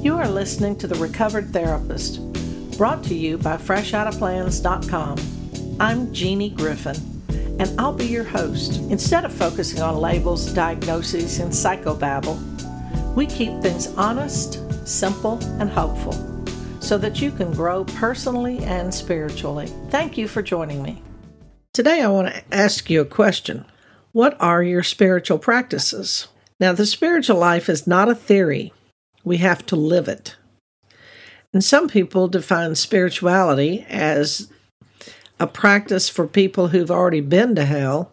You are listening to The Recovered Therapist, brought to you by FreshOuttaPlans.com. I'm Jeannie Griffin, and I'll be your host. Instead of focusing on labels, diagnoses, and psychobabble, we keep things honest, simple, and hopeful so that you can grow personally and spiritually. Thank you for joining me. Today, I want to ask you a question What are your spiritual practices? Now, the spiritual life is not a theory, we have to live it. And some people define spirituality as a practice for people who've already been to hell,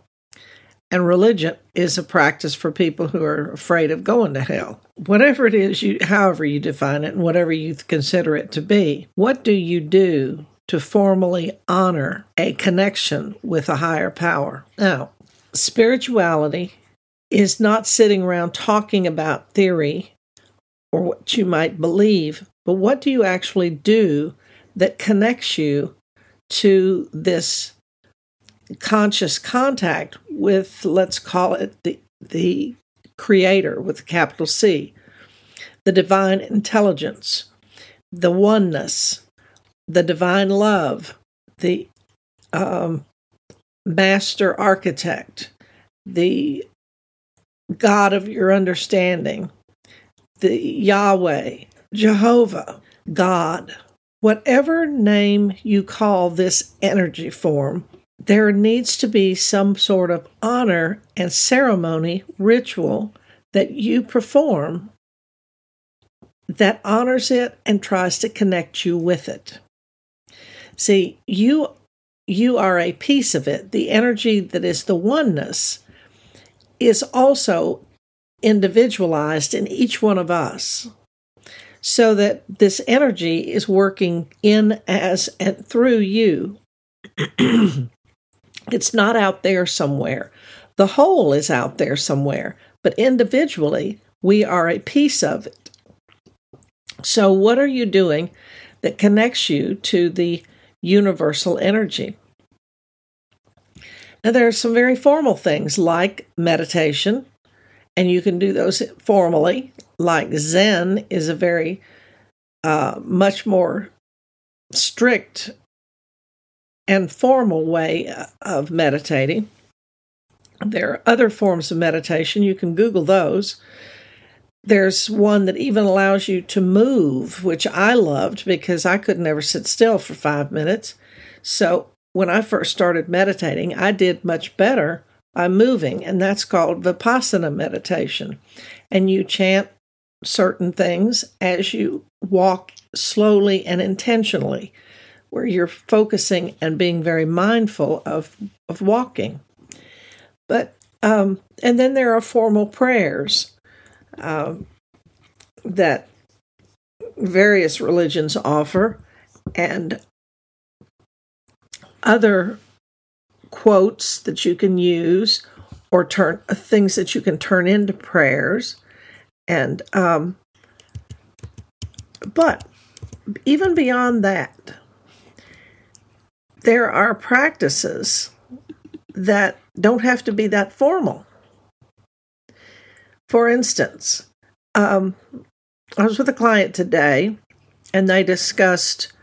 and religion is a practice for people who are afraid of going to hell. Whatever it is you however you define it and whatever you consider it to be, what do you do to formally honor a connection with a higher power? Now, spirituality is not sitting around talking about theory or what you might believe, but what do you actually do that connects you to this conscious contact with, let's call it the, the creator with a capital C, the divine intelligence, the oneness, the divine love, the um, master architect, the God of your understanding, the Yahweh, Jehovah, God, whatever name you call this energy form, there needs to be some sort of honor and ceremony ritual that you perform that honors it and tries to connect you with it. See, you you are a piece of it. The energy that is the oneness is also individualized in each one of us so that this energy is working in as and through you. it's not out there somewhere. The whole is out there somewhere, but individually, we are a piece of it. So, what are you doing that connects you to the universal energy? Now, there are some very formal things like meditation, and you can do those formally. Like Zen is a very uh, much more strict and formal way of meditating. There are other forms of meditation. You can Google those. There's one that even allows you to move, which I loved because I could never sit still for five minutes. So when I first started meditating, I did much better by moving, and that's called Vipassana meditation. And you chant certain things as you walk slowly and intentionally, where you're focusing and being very mindful of, of walking. But, um, and then there are formal prayers um, that various religions offer, and other quotes that you can use or turn uh, things that you can turn into prayers. And um, but even beyond that there are practices that don't have to be that formal. For instance um, i was with a client today and they discussed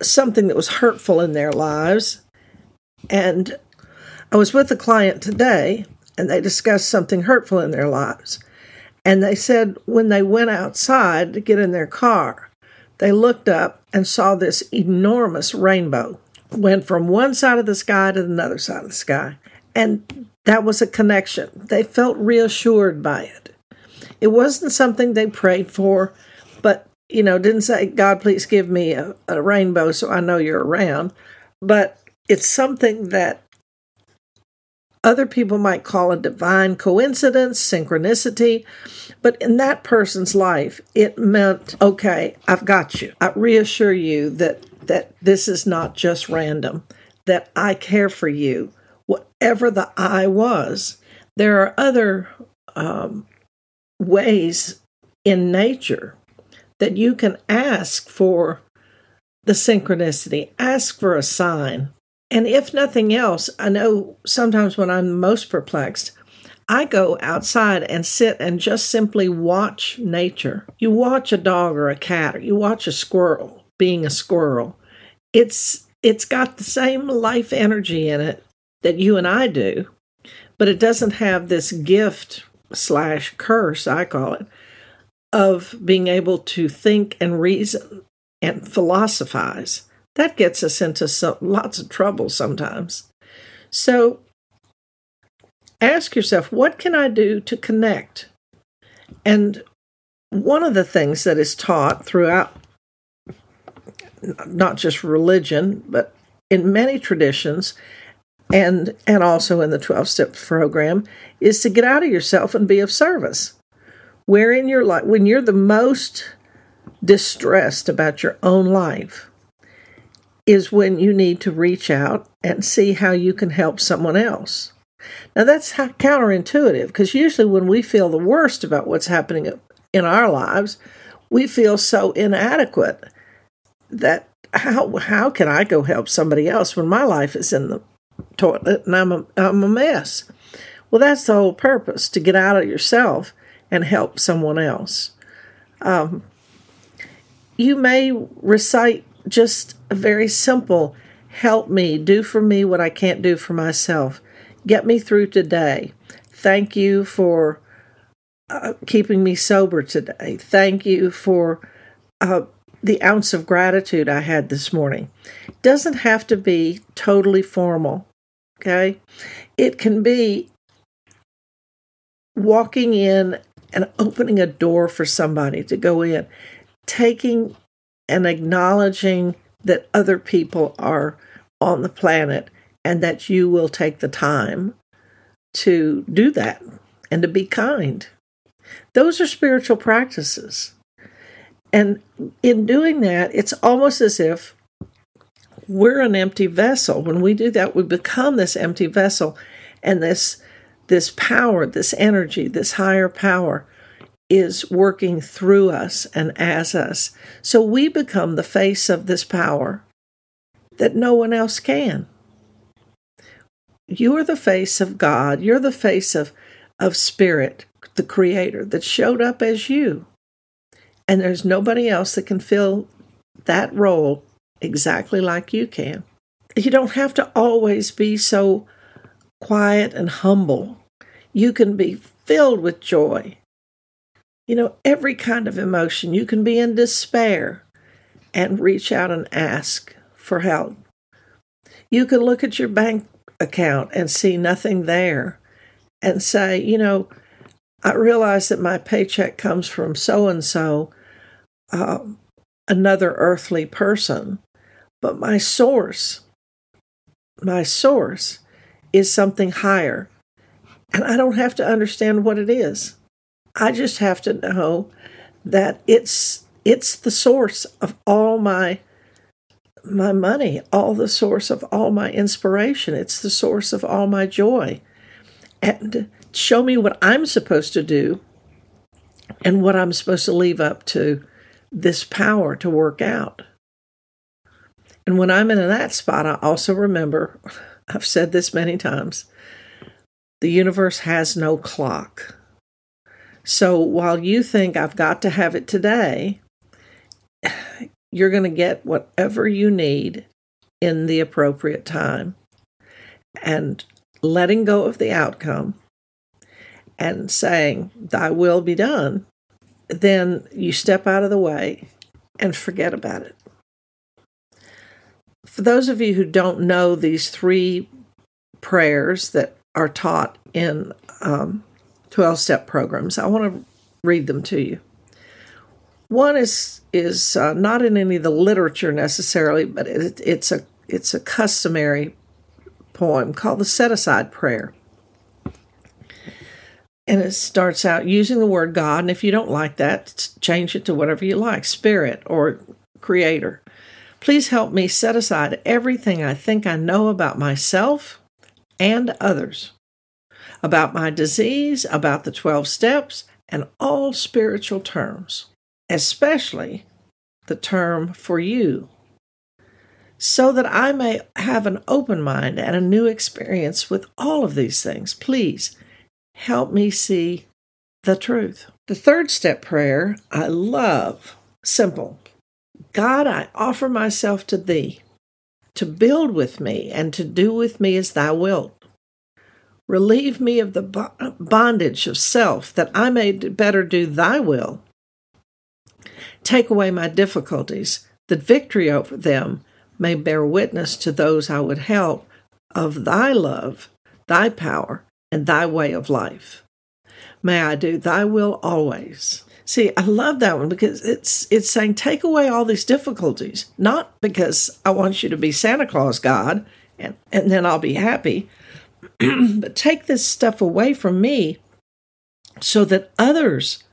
something that was hurtful in their lives and I was with a client today, and they discussed something hurtful in their lives. And they said when they went outside to get in their car, they looked up and saw this enormous rainbow. Went from one side of the sky to another side of the sky. And that was a connection. They felt reassured by it. It wasn't something they prayed for, but, you know, didn't say, God, please give me a, a rainbow so I know you're around. But it's something that other people might call a divine coincidence, synchronicity, but in that person's life, it meant, okay, I've got you. I reassure you that that this is not just random, that I care for you, whatever the I was. There are other um, ways in nature that you can ask for the synchronicity, ask for a sign, and if nothing else, I know sometimes when I'm most perplexed, I go outside and sit and just simply watch nature. You watch a dog or a cat, or you watch a squirrel being a squirrel. It's it's got the same life energy in it that you and I do, but it doesn't have this gift slash curse, I call it, of being able to think and reason and philosophize. That gets us into lots of trouble sometimes. So ask yourself, what can I do to connect? And one of the things that is taught throughout not just religion, but in many traditions and and also in the 12 step program is to get out of yourself and be of service. Where in your life when you're the most distressed about your own life is when you need to reach out and see how you can help someone else. Now that's counterintuitive because usually when we feel the worst about what's happening in our lives, we feel so inadequate that how how can I go help somebody else when my life is in the toilet and I'm a, I'm a mess? Well, that's the whole purpose to get out of yourself and help someone else. Um, you may recite just a very simple help me, do for me what I can't do for myself, get me through today. Thank you for uh, keeping me sober today. Thank you for uh, the ounce of gratitude I had this morning. It doesn't have to be totally formal, okay? It can be walking in and opening a door for somebody to go in, taking and acknowledging that other people are on the planet and that you will take the time to do that and to be kind. Those are spiritual practices. And in doing that, it's almost as if we're an empty vessel. When we do that, we become this empty vessel, and this this power, this energy, this higher power is working through us and as us. So we become the face of this power that no one else can. You are the face of God. You're the face of, of Spirit, the Creator, that showed up as you. And there's nobody else that can fill that role exactly like you can. You don't have to always be so quiet and humble. You can be filled with joy. You know, every kind of emotion. You can be in despair and reach out and ask for help. You can look at your bank account and see nothing there and say, you know, I realize that my paycheck comes from so and so, another earthly person, but my source, my source is something higher. And I don't have to understand what it is. I just have to know that it's it's the source of all my my money, all the source of all my inspiration. It's the source of all my joy. And show me what I'm supposed to do and what I'm supposed to leave up to this power to work out. And when I'm in that spot, I also remember I've said this many times the universe has no clock. So while you think I've got to have it today, you're going to get whatever you need in the appropriate time. And letting go of the outcome and saying, Thy will be done, then you step out of the way and forget about it. For those of you who don't know these three prayers that are taught in um, 12 um, step programs, I want to read them to you. One is is uh, not in any of the literature necessarily, but it, it's a it's a customary poem called the Set Aside Prayer and it starts out using the word God. And if you don't like that, change it to whatever you like Spirit or Creator. Please help me set aside everything I think I know about myself and others, about my disease, about the 12 steps, and all spiritual terms, especially the term for you, so that I may have an open mind and a new experience with all of these things. Please help me see the truth. The third step prayer I love. Simple. God, I offer myself to thee to build with me and to do with me as thou wilt. Relieve me of the bondage of self that I may better do thy will. Take away my difficulties, that victory over them may bear witness to those I would help of thy love, thy power, and thy way of life. May I do thy will always. See, I love that one because it's it's saying take away all these difficulties, not because I want you to be Santa Claus God and, and then I'll be happy, but take this stuff away from me so that others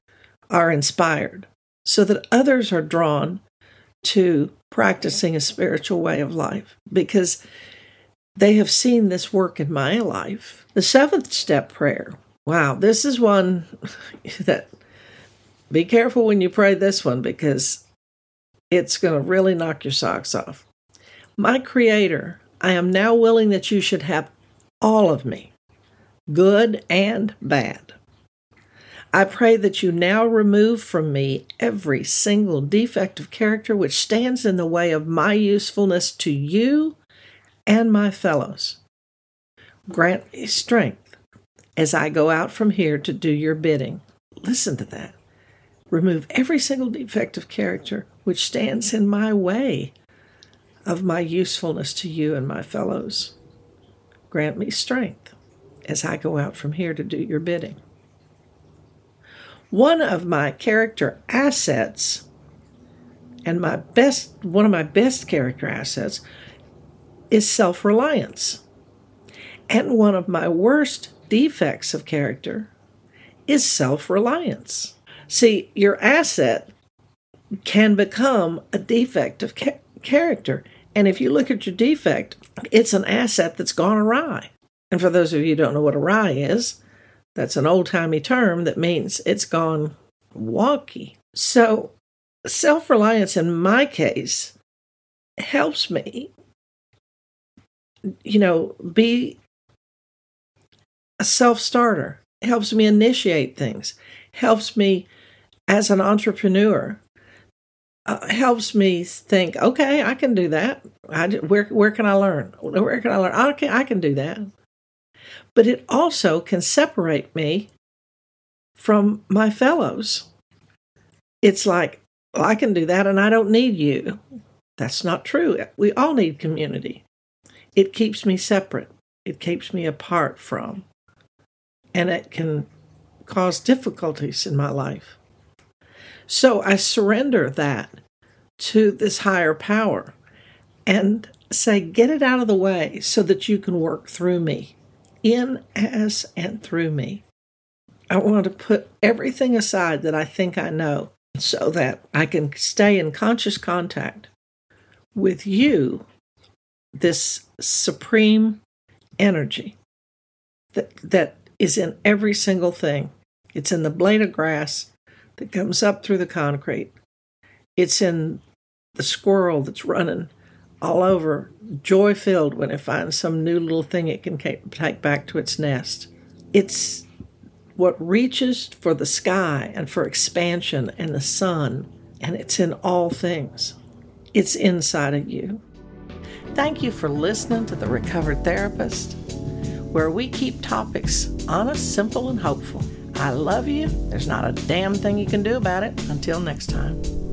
are inspired, so that others are drawn to practicing a spiritual way of life because they have seen this work in my life. The seventh step prayer. Wow, this is one that be careful when you pray this one because it's going to really knock your socks off. My Creator, I am now willing that you should have all of me, good and bad. I pray that you now remove from me every single defect of character which stands in the way of my usefulness to you and my fellows. Grant me strength as I go out from here to do your bidding. Listen to that. Remove every single defect of character which stands in my way of my usefulness to you and my fellows. Grant me strength as I go out from here to do your bidding. One of my character assets and my best one of my best character assets is self-reliance. And one of my worst defects of character is self-reliance. See, your asset can become a defect of ca- character. And if you look at your defect, it's an asset that's gone awry. And for those of you who don't know what awry is, that's an old timey term that means it's gone wonky. So, self reliance in my case helps me, you know, be a self starter, helps me initiate things, helps me as an entrepreneur uh, helps me think, okay, I can do that. I, where where can I learn? Where can I learn? I can I can do that. But it also can separate me from my fellows. It's like well, I can do that, and I don't need you. That's not true. We all need community. It keeps me separate. It keeps me apart from, and it can cause difficulties in my life. So I surrender that to this higher power and say, get it out of the way so that you can work through me, in, as, and through me. I want to put everything aside that I think I know so that I can stay in conscious contact with you, this supreme energy that, that is in every single thing. It's in the blade of grass, that comes up through the concrete. It's in the squirrel that's running all over, joy filled when it finds some new little thing it can take back to its nest. It's what reaches for the sky and for expansion and the sun, and it's in all things. It's inside of you. Thank you for listening to The Recovered Therapist, where we keep topics honest, simple, and hopeful. I love you. There's not a damn thing you can do about it. Until next time.